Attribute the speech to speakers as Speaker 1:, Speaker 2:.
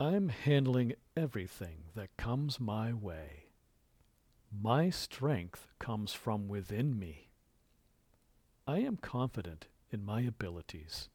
Speaker 1: I'm handling everything that comes my way. My strength comes from within me. I am confident in my abilities.